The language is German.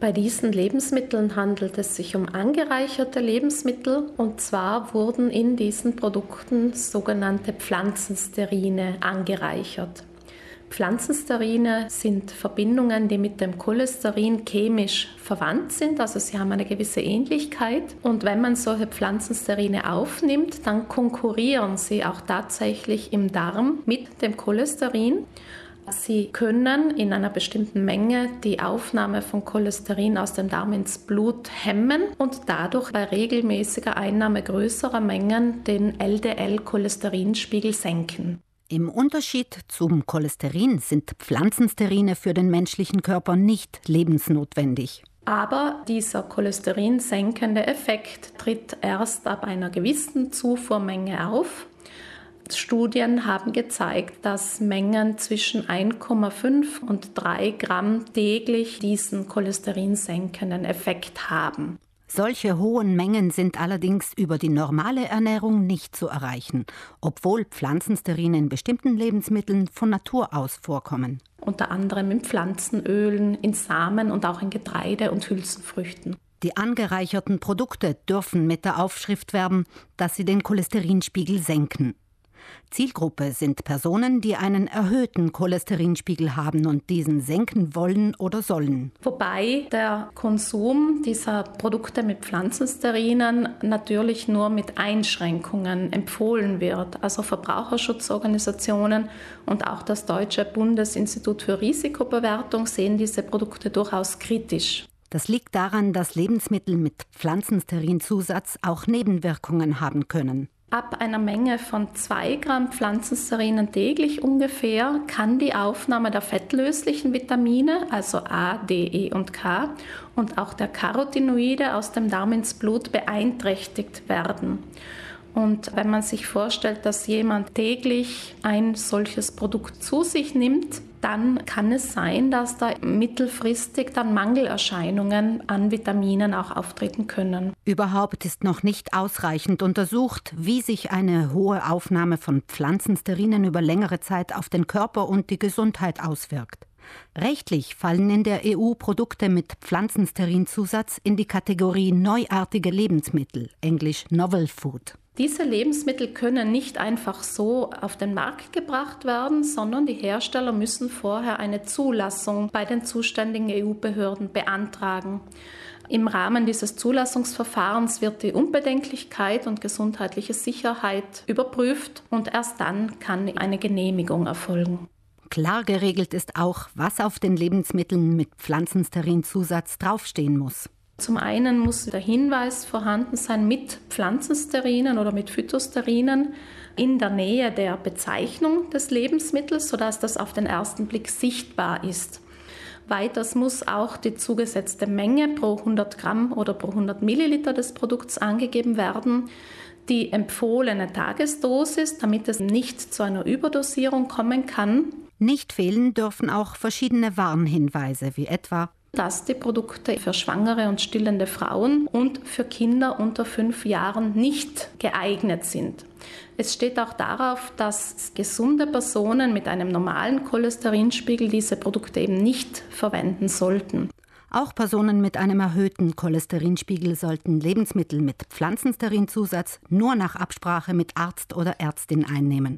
Bei diesen Lebensmitteln handelt es sich um angereicherte Lebensmittel und zwar wurden in diesen Produkten sogenannte Pflanzensterine angereichert. Pflanzensterine sind Verbindungen, die mit dem Cholesterin chemisch verwandt sind, also sie haben eine gewisse Ähnlichkeit. Und wenn man solche Pflanzensterine aufnimmt, dann konkurrieren sie auch tatsächlich im Darm mit dem Cholesterin. Sie können in einer bestimmten Menge die Aufnahme von Cholesterin aus dem Darm ins Blut hemmen und dadurch bei regelmäßiger Einnahme größerer Mengen den LDL-Cholesterinspiegel senken. Im Unterschied zum Cholesterin sind Pflanzensterine für den menschlichen Körper nicht lebensnotwendig. Aber dieser cholesterinsenkende Effekt tritt erst ab einer gewissen Zufuhrmenge auf Studien haben gezeigt, dass Mengen zwischen 1,5 und 3 Gramm täglich diesen cholesterinsenkenden Effekt haben. Solche hohen Mengen sind allerdings über die normale Ernährung nicht zu erreichen, obwohl Pflanzensterine in bestimmten Lebensmitteln von Natur aus vorkommen. Unter anderem in Pflanzenölen, in Samen und auch in Getreide und Hülsenfrüchten. Die angereicherten Produkte dürfen mit der Aufschrift werben, dass sie den Cholesterinspiegel senken. Zielgruppe sind Personen, die einen erhöhten Cholesterinspiegel haben und diesen senken wollen oder sollen. Wobei der Konsum dieser Produkte mit Pflanzensterinen natürlich nur mit Einschränkungen empfohlen wird. Also Verbraucherschutzorganisationen und auch das Deutsche Bundesinstitut für Risikobewertung sehen diese Produkte durchaus kritisch. Das liegt daran, dass Lebensmittel mit Pflanzensterinzusatz auch Nebenwirkungen haben können. Ab einer Menge von 2 Gramm Pflanzensterinen täglich ungefähr kann die Aufnahme der fettlöslichen Vitamine, also A, D, E und K, und auch der Carotinoide aus dem Darm ins Blut beeinträchtigt werden. Und wenn man sich vorstellt, dass jemand täglich ein solches Produkt zu sich nimmt, dann kann es sein, dass da mittelfristig dann Mangelerscheinungen an Vitaminen auch auftreten können. Überhaupt ist noch nicht ausreichend untersucht, wie sich eine hohe Aufnahme von Pflanzensterinen über längere Zeit auf den Körper und die Gesundheit auswirkt. Rechtlich fallen in der EU Produkte mit Pflanzensterinzusatz in die Kategorie neuartige Lebensmittel, englisch Novel Food. Diese Lebensmittel können nicht einfach so auf den Markt gebracht werden, sondern die Hersteller müssen vorher eine Zulassung bei den zuständigen EU-Behörden beantragen. Im Rahmen dieses Zulassungsverfahrens wird die Unbedenklichkeit und gesundheitliche Sicherheit überprüft und erst dann kann eine Genehmigung erfolgen. Klar geregelt ist auch, was auf den Lebensmitteln mit Pflanzensterinzusatz draufstehen muss. Zum einen muss der Hinweis vorhanden sein mit Pflanzensterinen oder mit Phytosterinen in der Nähe der Bezeichnung des Lebensmittels, sodass das auf den ersten Blick sichtbar ist. Weiters muss auch die zugesetzte Menge pro 100 Gramm oder pro 100 Milliliter des Produkts angegeben werden, die empfohlene Tagesdosis, damit es nicht zu einer Überdosierung kommen kann. Nicht fehlen dürfen auch verschiedene Warnhinweise, wie etwa dass die Produkte für schwangere und stillende Frauen und für Kinder unter fünf Jahren nicht geeignet sind. Es steht auch darauf, dass gesunde Personen mit einem normalen Cholesterinspiegel diese Produkte eben nicht verwenden sollten. Auch Personen mit einem erhöhten Cholesterinspiegel sollten Lebensmittel mit Pflanzensterinzusatz nur nach Absprache mit Arzt oder Ärztin einnehmen.